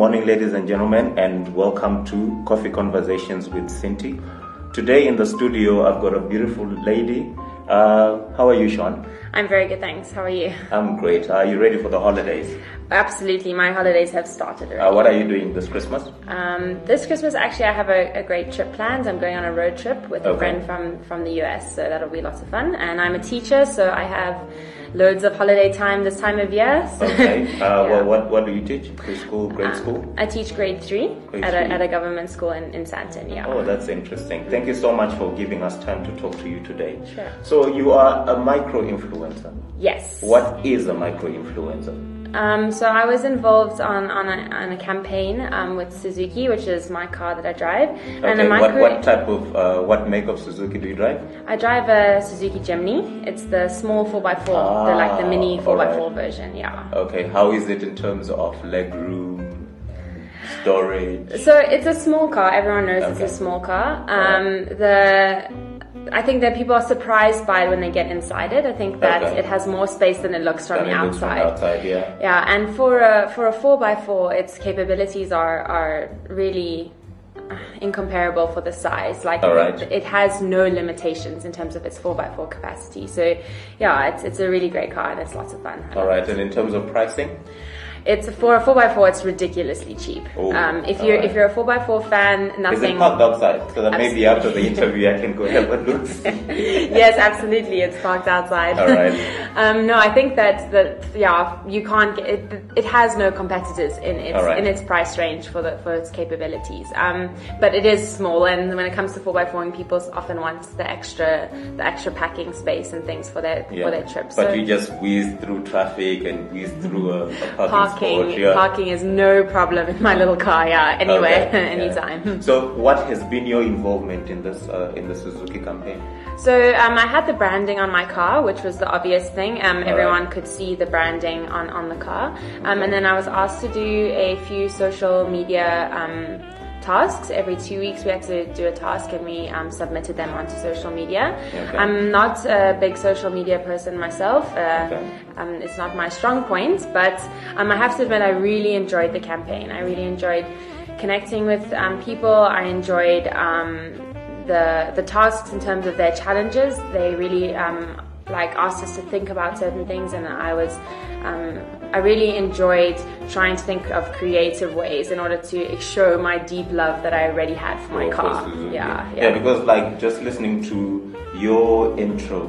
morning, ladies and gentlemen, and welcome to Coffee Conversations with Cinti. Today in the studio, I've got a beautiful lady. Uh, how are you, Sean? I'm very good, thanks. How are you? I'm great. Are you ready for the holidays? Absolutely, my holidays have started already. Uh, what are you doing this Christmas? Um, this Christmas, actually, I have a, a, great trip planned. I'm going on a road trip with okay. a friend from, from the US, so that'll be lots of fun. And I'm a teacher, so I have loads of holiday time this time of year. So okay. Uh, yeah. well, what, what do you teach? Preschool, grade uh, school? I teach grade three, grade at, A, at a government school in, in Sandton, yeah. Oh, that's interesting. Thank you so much for giving us time to talk to you today. Sure. So, you are a micro influencer. Yes. What is a micro influencer? Um, so I was involved on, on, a, on a campaign um, with Suzuki, which is my car that I drive. Okay. And what, what type of, uh, what make of Suzuki do you drive? I drive a Suzuki Jimny. It's the small 4x4, ah, the, like the mini 4x4 right. version, yeah. Okay, how is it in terms of leg room? Storage. So it's a small car. Everyone knows okay. it's a small car. Um, right. The I think that people are surprised by it when they get inside it. I think that okay. it has more space than it looks from the outside. From outside, yeah. Yeah, and for a for a four x four, its capabilities are are really incomparable for the size. Like right. it, it, has no limitations in terms of its four x four capacity. So yeah, it's it's a really great car and it's lots of fun. All right, and in terms of pricing. It's a four x four. It's ridiculously cheap. Ooh, um, if you're right. if you're a four x four fan, nothing. Is it parked outside? So that maybe after the interview I can go have a look. yes, absolutely. It's parked outside. All right. um, no, I think that that yeah, you can't get it. It has no competitors in its right. in its price range for the for its capabilities. Um, but it is small, and when it comes to four x four, people often want the extra the extra packing space and things for their yeah. for their trips. But so, you just whiz through traffic and whiz through a, a parking parking. yeah. Parking is no problem in my little car. Yeah, anywhere, okay. anytime. Yeah. So, what has been your involvement in this uh, in the Suzuki campaign? So um, I had the branding on my car, which was the obvious thing. Um, everyone right. could see the branding on, on the car. Um, and then I was asked to do a few social media um, tasks. Every two weeks, we had to do a task and we um, submitted them onto social media. Okay. I'm not a big social media person myself. Uh, okay. um, it's not my strong point, but um, I have to admit, I really enjoyed the campaign. I really enjoyed connecting with um, people. I enjoyed um, the the tasks in terms of their challenges. They really um, like asked us to think about certain things, and I was um, I really enjoyed trying to think of creative ways in order to show my deep love that I already had for my oh, car. Yeah, yeah, yeah. Because like just listening to your intro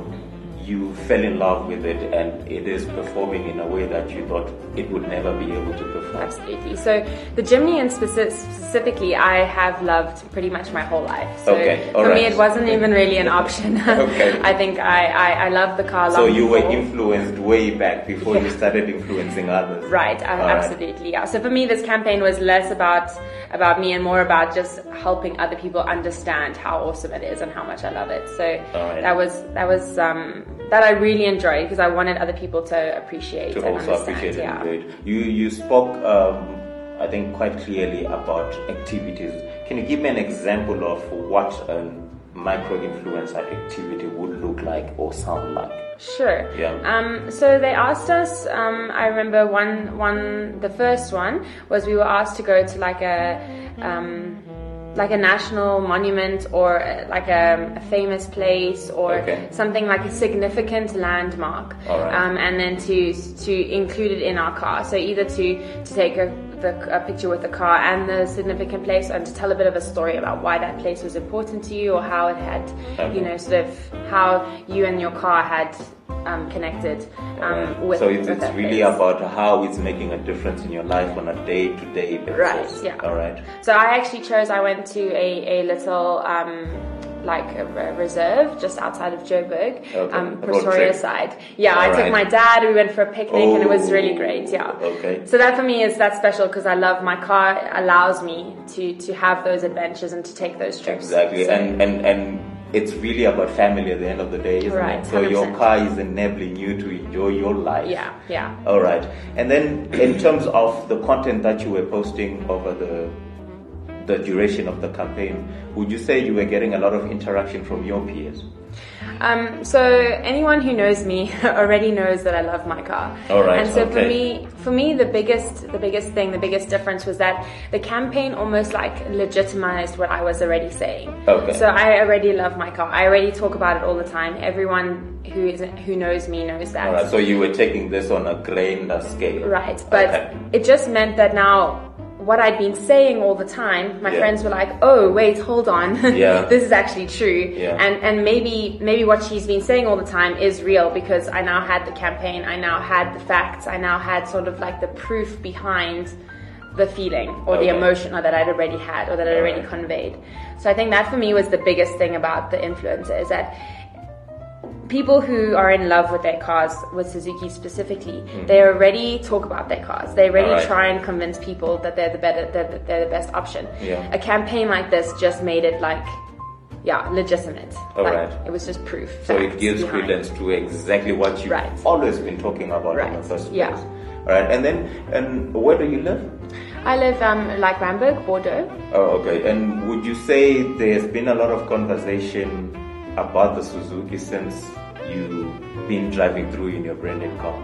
you fell in love with it and it is performing in a way that you thought it would never be able to perform. Absolutely. So the Jimny and specifically, I have loved pretty much my whole life. So okay. for right. me, it wasn't okay. even really an option. okay. I think I, I, I love the car. So you before. were influenced way back before yeah. you started influencing others. Right. absolutely. Right. Yeah. So for me, this campaign was less about about me and more about just helping other people understand how awesome it is and how much I love it. So right. that was that was um, that I really enjoyed because I wanted other people to appreciate to also appreciate yeah. it. You you spoke, um, I think, quite clearly about activities. Can you give me an example of what a micro influencer activity would look like or sound like? Sure. Yeah. Um, so they asked us. Um, I remember one one the first one was we were asked to go to like a. Um, like a national monument or uh, like a, a famous place or okay. something like a significant landmark right. um, and then to to include it in our car so either to to take a, the, a picture with the car and the significant place and to tell a bit of a story about why that place was important to you or how it had okay. you know sort of how you and your car had um, connected um, with. So it's, with it's really about how it's making a difference in your life on a day to day basis. Right. Yeah. All right. So I actually chose. I went to a a little. Um, like a reserve just outside of Joburg, okay. um, Pretoria side. Yeah, All I right. took my dad. We went for a picnic, oh, and it was really great. Yeah. Okay. So that for me is that special because I love my car. Allows me to to have those adventures and to take those trips. Exactly, so, and and and it's really about family at the end of the day, isn't right, it? So 100%. your car is enabling you to enjoy your life. Yeah, yeah. All right. And then in terms of the content that you were posting over the the duration of the campaign, would you say you were getting a lot of interaction from your peers? Um, so anyone who knows me already knows that I love my car. All right. And so okay. for me, for me, the biggest, the biggest thing, the biggest difference was that the campaign almost like legitimized what I was already saying. Okay. So I already love my car. I already talk about it all the time. Everyone who is who knows me knows that. All right. So you were taking this on a grander scale. Right. But Okay. it just meant that now what I'd been saying all the time, my Yeah. friends were like, "Oh, wait, hold on, Yeah. this is actually true." Yeah. And and maybe maybe what she's been saying all the time is real because I now had the campaign, I now had the facts, I now had sort of like the proof behind the feeling or the Okay. emotion that I'd already had or that I'd already Alright. conveyed. So I think that for me was the biggest thing about the influencer is that people who are in love with their cars, with Suzuki specifically, they already talk about their cars. They already. Alright. try and convince people that they're the better, that they're the best option. Yeah. A campaign like this just made it like, yeah, legitimate. like, Alright. It was just proof. So it gives behind. credence to exactly what you've Right. always been talking about in the Right. first place. Yeah. All right. And then, and where do you live? I live um like Randburg, Bordeaux. Oh, okay. And would you say there's been a lot of conversation about the Suzuki since you've been driving through in your branded car?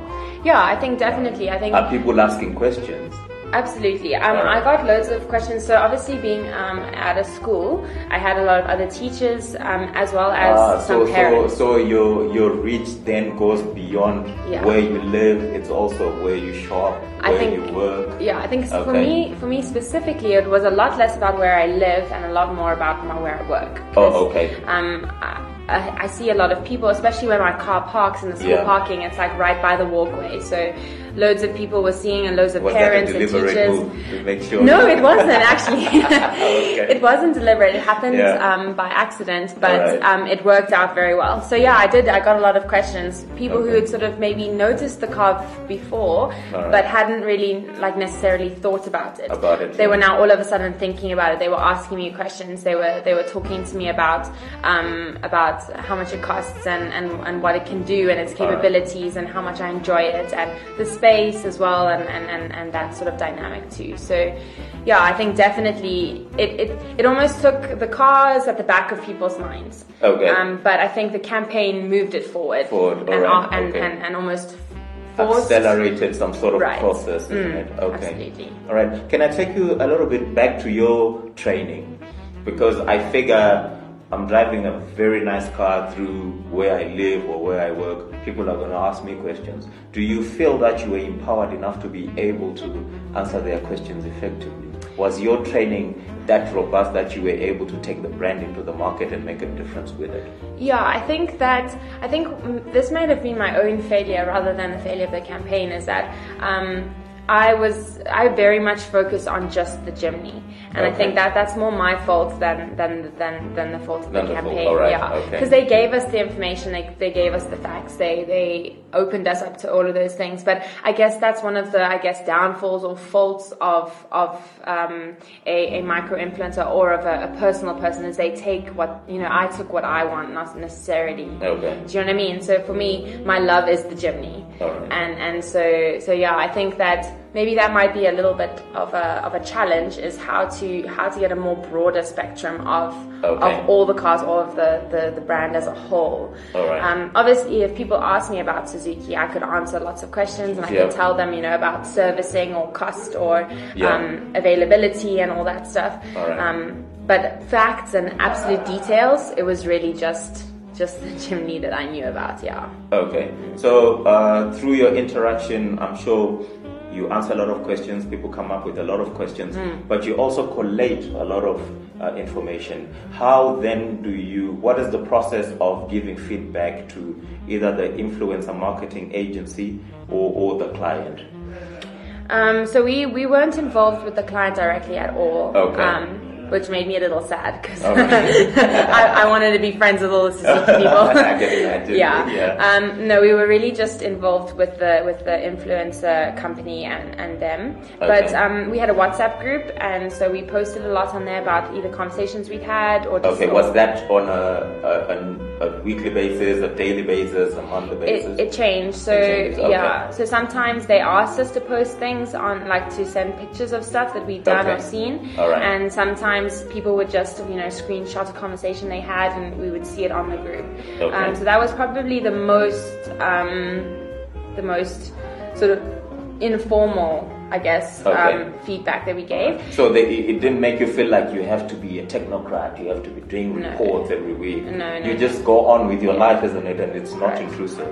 Yeah, I think definitely. I think Are people asking questions? Absolutely. Um. I got loads of questions. So obviously, being um, at a school, I had a lot of other teachers um, as well as Ah, some so, so, parents. so your your reach then goes beyond Yeah. where you live. It's also where you shop, I where think- you work. yeah, I think s- for me, for me specifically, it was a lot less about where I live and a lot more about my, where I work. Oh, okay. Um, I, I I see a lot of people, especially when my car parks in the school Yeah. parking. It's like right by the walkway, so loads of people were seeing and loads of Was parents and teachers. move to make sure? No, it wasn't actually. Okay. It wasn't deliberate. It happened Yeah. um, by accident, but Alright. um, it worked out very well. So yeah, I did. I got a lot of questions. People who had sort of maybe noticed the car before, Alright. but hadn't really like necessarily thought about it. About it, They yeah. were now all of a sudden thinking about it. They were asking me questions. They were they were talking to me about um, about how much it costs and, and, and what it can do and its capabilities and how much I enjoy it and the space as well and, and, and, and that sort of dynamic too. So yeah, I think definitely it, it, it almost took the cars at the back of people's minds. Okay. Um, but I think the campaign moved it forward. Forward, and, alright, and, okay. and, and almost forced accelerated some sort of Right. process, isn't Mm, it? Okay. absolutely. All right. Can I take you a little bit back to your training? Because I figure I'm driving a very nice car through where I live or where I work. People are going to ask me questions. Do you feel that you were empowered enough to be able to answer their questions effectively? Was your training that robust that you were able to take the brand into the market and make a difference with it? Yeah, I think that I think this might have been my own failure rather than the failure of the campaign. Is that um, I was I very much focused on just the Jimny, and I think that that's more my fault than than than, than the fault of Than the the fault, campaign. alright, yeah, okay. because they gave us the information, they they gave us the facts, they they opened us up to all of those things. But I guess that's one of the I guess downfalls or faults of of um, a, a micro influencer or of a, a personal person is they take what you know I took what I want, not necessarily Okay. do you know what I mean? So for me, my love is the Jimny, Alright. and and so so yeah, I think that maybe that might be a little bit of a of a challenge is how to how to get a more broader spectrum of Okay. of all the cars, all of the, the the brand as a whole. Um, obviously, if people ask me about Suzuki, I could answer lots of questions and I Yeah. could tell them, you know, about servicing or cost or Yeah. um, availability and all that stuff. Alright. Um, but facts and absolute details, it was really just just the Jimny that I knew about. Yeah. Okay. So uh, through your interaction, I'm sure you answer a lot of questions. People come up with a lot of questions, but you also collate a lot of uh, information. How then do you? What is the process of giving feedback to either the influencer marketing agency or, or the client? Um, so we, we weren't involved with the client directly at all. Okay. Um, which made me a little sad because Alright. I, I wanted to be friends with all the Suzuki people. I can imagine, yeah. yeah. Um, no, we were really just involved with the with the influencer company and, and them. But Okay. um, we had a WhatsApp group, and so we posted a lot on there about either conversations we'd had or just Okay. Was that on a, a, a a weekly basis, a daily basis, a monthly basis? It, it changed. So It okay. yeah. So sometimes they asked us to post things on, like to send pictures of stuff that we'd done or Okay. seen. All right. And sometimes people would just you know screenshot a conversation they had, and we would see it on the group. Okay. Um, so that was probably the most um, the most sort of informal, I guess, Okay. um, feedback that we gave. So they, it didn't make you feel like you have to be a technocrat, you have to be doing No. reports every week. No, no. You just go on with your life, isn't it? And it's not Right. intrusive.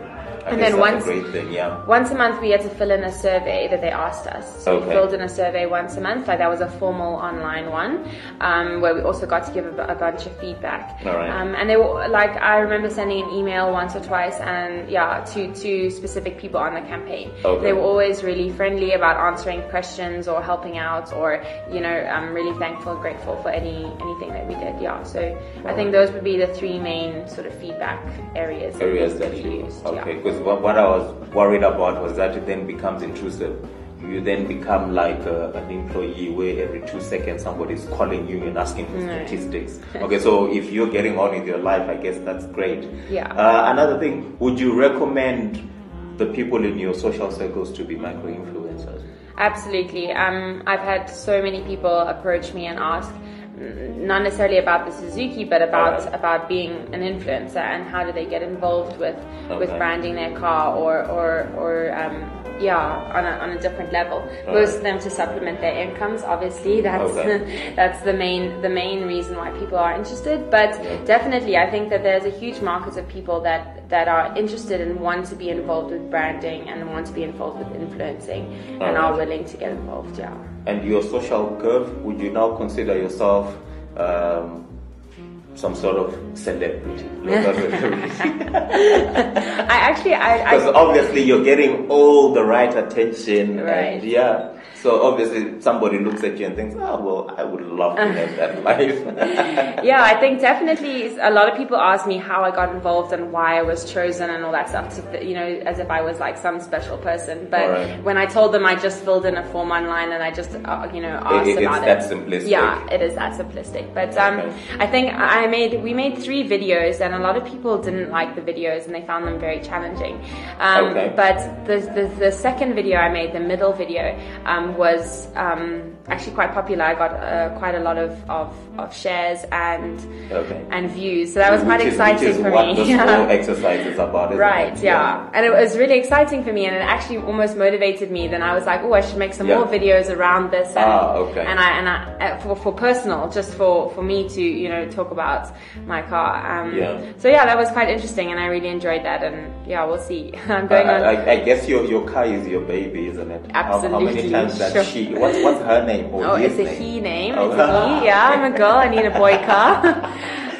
And then once- thing, yeah. Once a month, we had to fill in a survey that they asked us. So Okay. we filled in a survey once a month. Like that was a formal online one, um, where we also got to give a, a bunch of feedback. All right. Um, and they were like, I remember sending an email once or twice, and yeah, to to specific people on the campaign. Okay. They were always really friendly about answering questions or helping out, or you know, I'm really thankful, and grateful for any anything that we did. Yeah. So I think those would be the three main sort of feedback areas. areas that we you used. okay Yeah. Because what, what i was worried about was that it then becomes intrusive. You then become like a, an employee where every two seconds somebody's calling you and asking for statistics. Okay so if you're getting on with your life i guess that's great. Yeah. uh, another thing would you recommend the people in your social circles to be micro influencers Absolutely. Um, I've had so many people approach me and ask, not necessarily about the Suzuki, but about Alright. about being an influencer and how do they get involved with with branding their car or or or um, yeah on a, on a different level. Most of them to supplement their incomes. Obviously, that's Okay. that's the main the main reason why people are interested. But Yeah. definitely, I think that there's a huge market of people that that are interested and want to be involved with branding and want to be involved with influencing and are willing to get involved. Yeah. And your social curve would you now consider yourself um, some sort of celebrity I actually, I, Because obviously you're getting all the right attention, Right. and yeah. So obviously somebody looks at you and thinks, "Oh well, I would love to have that life." yeah, I think definitely a lot of people ask me how I got involved and why I was chosen and all that stuff. To, you know, as if I was like some special person. But Alright. when I told them I just filled in a form online and I just, uh, you know, asked It- it's about that it. simplistic. Yeah, it is that simplistic. But um, Okay. I think I made we made three videos and a lot of people didn't like the videos and they found them very challenging. Um, Okay. But the, the the second video I made, the middle video, um, was um, actually quite popular. I got uh, quite a lot of, of, of shares and Okay. and views. So that was quite which exciting which is for what me. this whole exercise is about, Right, it? yeah. And it was really exciting for me and it actually almost motivated me. Then I was like, oh, I should make some Yeah. more videos around this. And, Ah, okay. And I, and I, uh, for, for personal, just for, for me to, you know, talk about my car. Um, Yeah. So yeah, that was quite interesting and I really enjoyed that. And yeah, we'll see. I'm I, going on. I, I guess your your car is your baby, isn't it? How, how many Absolutely, times that she? What's what's her name? or Oh, his it's a name? he name. Oh. It's a he. Yeah, I'm a girl. I need a boy car.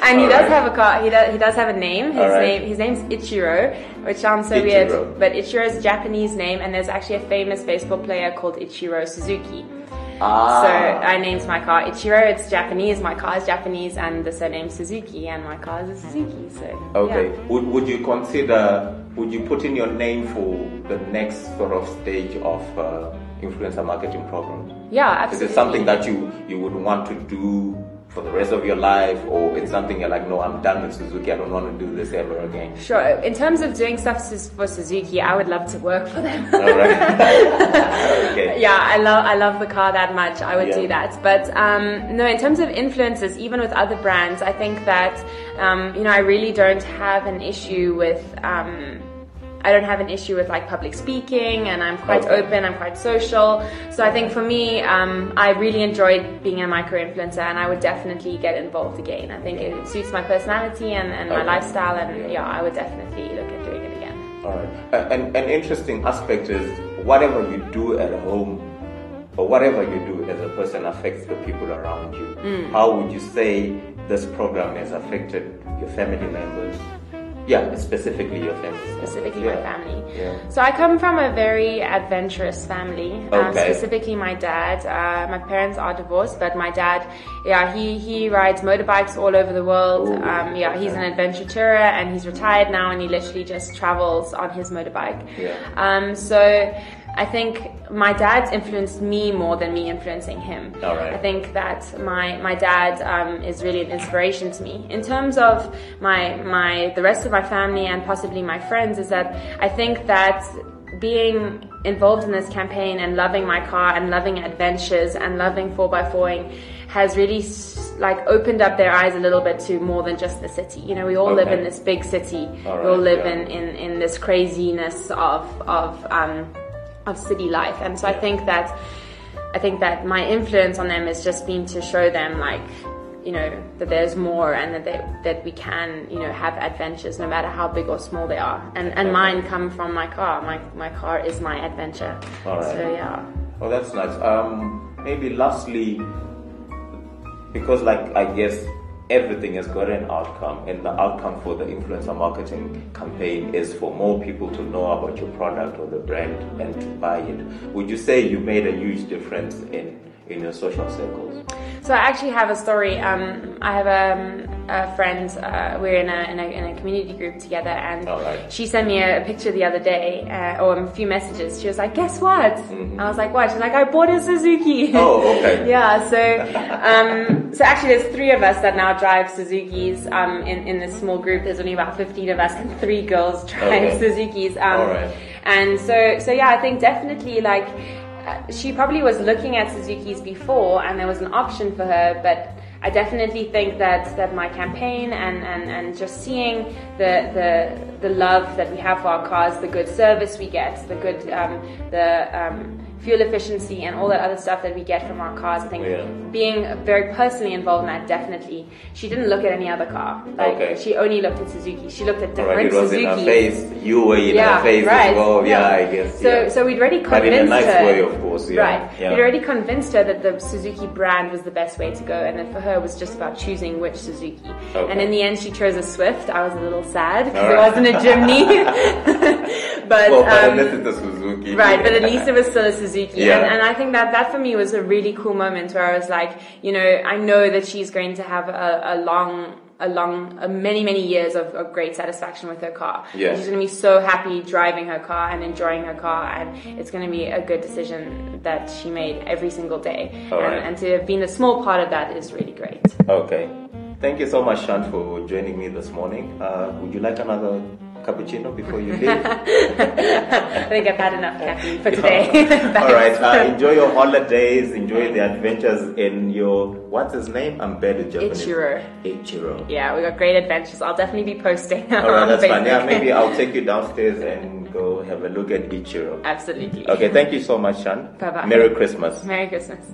and he All does right. have a car. He does. He does have a name. His right. name. His name's Ichiro, which sounds so Ichiro. weird, but Ichiro is a Japanese name, and there's actually a famous baseball player called Ichiro Suzuki. Ah. So I named my car Ichiro. It's Japanese. My car is Japanese, and the surname Suzuki, and my car is a Suzuki. So Okay. yeah. Would would you consider? Would you put in your name for the next sort of stage of uh, influencer marketing program? Yeah, Is absolutely. it something that you you would want to do for the rest of your life, or it's something you're like, no, I'm done with Suzuki. I don't want to do this ever again. Sure. In terms of doing stuff for Suzuki, I would love to work for them. All right. okay. yeah, I love I love the car that much. I would Yeah. do that. But um, no, in terms of influences, even with other brands, I think that um, you know I really don't have an issue with. Um, I don't have an issue with like public speaking, and I'm quite open. I'm quite social. So I think for me, um, I really enjoyed being a micro influencer, and I would definitely get involved again. I think it suits my personality and, and my Okay. lifestyle, and Yeah. I would definitely look at doing it again. All right. And an interesting aspect is whatever you do at home or whatever you do as a person affects the people around you. Mm. How would you say this program has affected your family members? Yeah, specifically your family. specifically yeah. my family. Yeah. So I come from a very adventurous family. Um, Okay. specifically, my dad. Uh, my parents are divorced, but my dad, yeah, he he rides motorbikes all over the world. Um, yeah, he's an adventure tourer, and he's retired now, and he literally just travels on his motorbike. Yeah. Um, so. I think my dad's influenced me more than me influencing him. All right. I think that my my dad um, is really an inspiration to me. In terms of my my the rest of my family and possibly my friends, is that I think that being involved in this campaign and loving my car and loving adventures and loving 4x4ing has really like opened up their eyes a little bit to more than just the city. You know, we all okay. live in this big city. All we all live yeah. in, in, in this craziness of of um, of city life, and so. I think that I think that my influence on them has just been to show them like you know that there's more and that they, that we can you know have adventures no matter how big or small they are and and okay. mine come from my car my my car is my adventure All right. so yeah oh that's nice um maybe lastly because like I guess everything has got an outcome and the outcome for the influencer marketing campaign is for more people to know about your product or the brand and to buy it would you say you made a huge difference in in your social circles so I actually have a story. Um, I have a, um, a friend. Uh, we're in a, in a, in a community group together, and right. she sent me a, a, picture the other day, uh, or a few messages. She was like, "Guess what?" Mm-hmm. I was like, "What?" She's like, "I bought a Suzuki." Oh, okay. yeah. So, um, so actually, there's three of us that now drive Suzukis. Um, in in this small group, there's only about 15 of us, and three girls drive okay. Suzukis. Um, All right. And so, so yeah, I think definitely like she probably was looking at Suzuki's before and there was an option for her, but I definitely think that, that my campaign and, and, and just seeing the, the, the love that we have for our cars, the good service we get, the good, um, the, um, fuel efficiency and all that other stuff that we get from our cars. I think yeah. being very personally involved in that definitely. She didn't look at any other car. Like okay. she only looked at Suzuki. She looked at different right, it was Suzuki. in her face. You were in yeah, her face right. as well. Yeah, yeah I guess. So yeah. so we'd already convinced but in a nice her. way, of course. Yeah. Right. We'd already convinced her that the Suzuki brand was the best way to go, and that for her it was just about choosing which Suzuki. Okay. And in the end, she chose a Swift. I was a little sad because right. it wasn't a Jimny. but well, but um, at it's a Suzuki. Right, but at least it was still a Suzuki. Yeah. And, and I think that that for me was a really cool moment where I was like, you know, I know that she's going to have a, a long a long, a many, many years of, of, great satisfaction with her car. Yeah. She's going to be so happy driving her car and enjoying her car, and it's going to be a good decision that she made every single day. and, right. and to have been a small part of that is really great. Okay. Thank you so much, Shan, for joining me this morning. Uh, would you like another cappuccino before you leave? I think I've had enough caffeine for today. All right. Uh, enjoy your holidays. Enjoy the adventures in your what's his name? I'm bad at Japanese. Ichiro. Ichiro. Yeah, we got great adventures. I'll definitely be posting. All right, that's fine. Yeah, maybe I'll take you downstairs and go have a look at Ichiro. Absolutely. Okay. Thank you so much, Shan. Bye bye. Merry Christmas. Merry Christmas.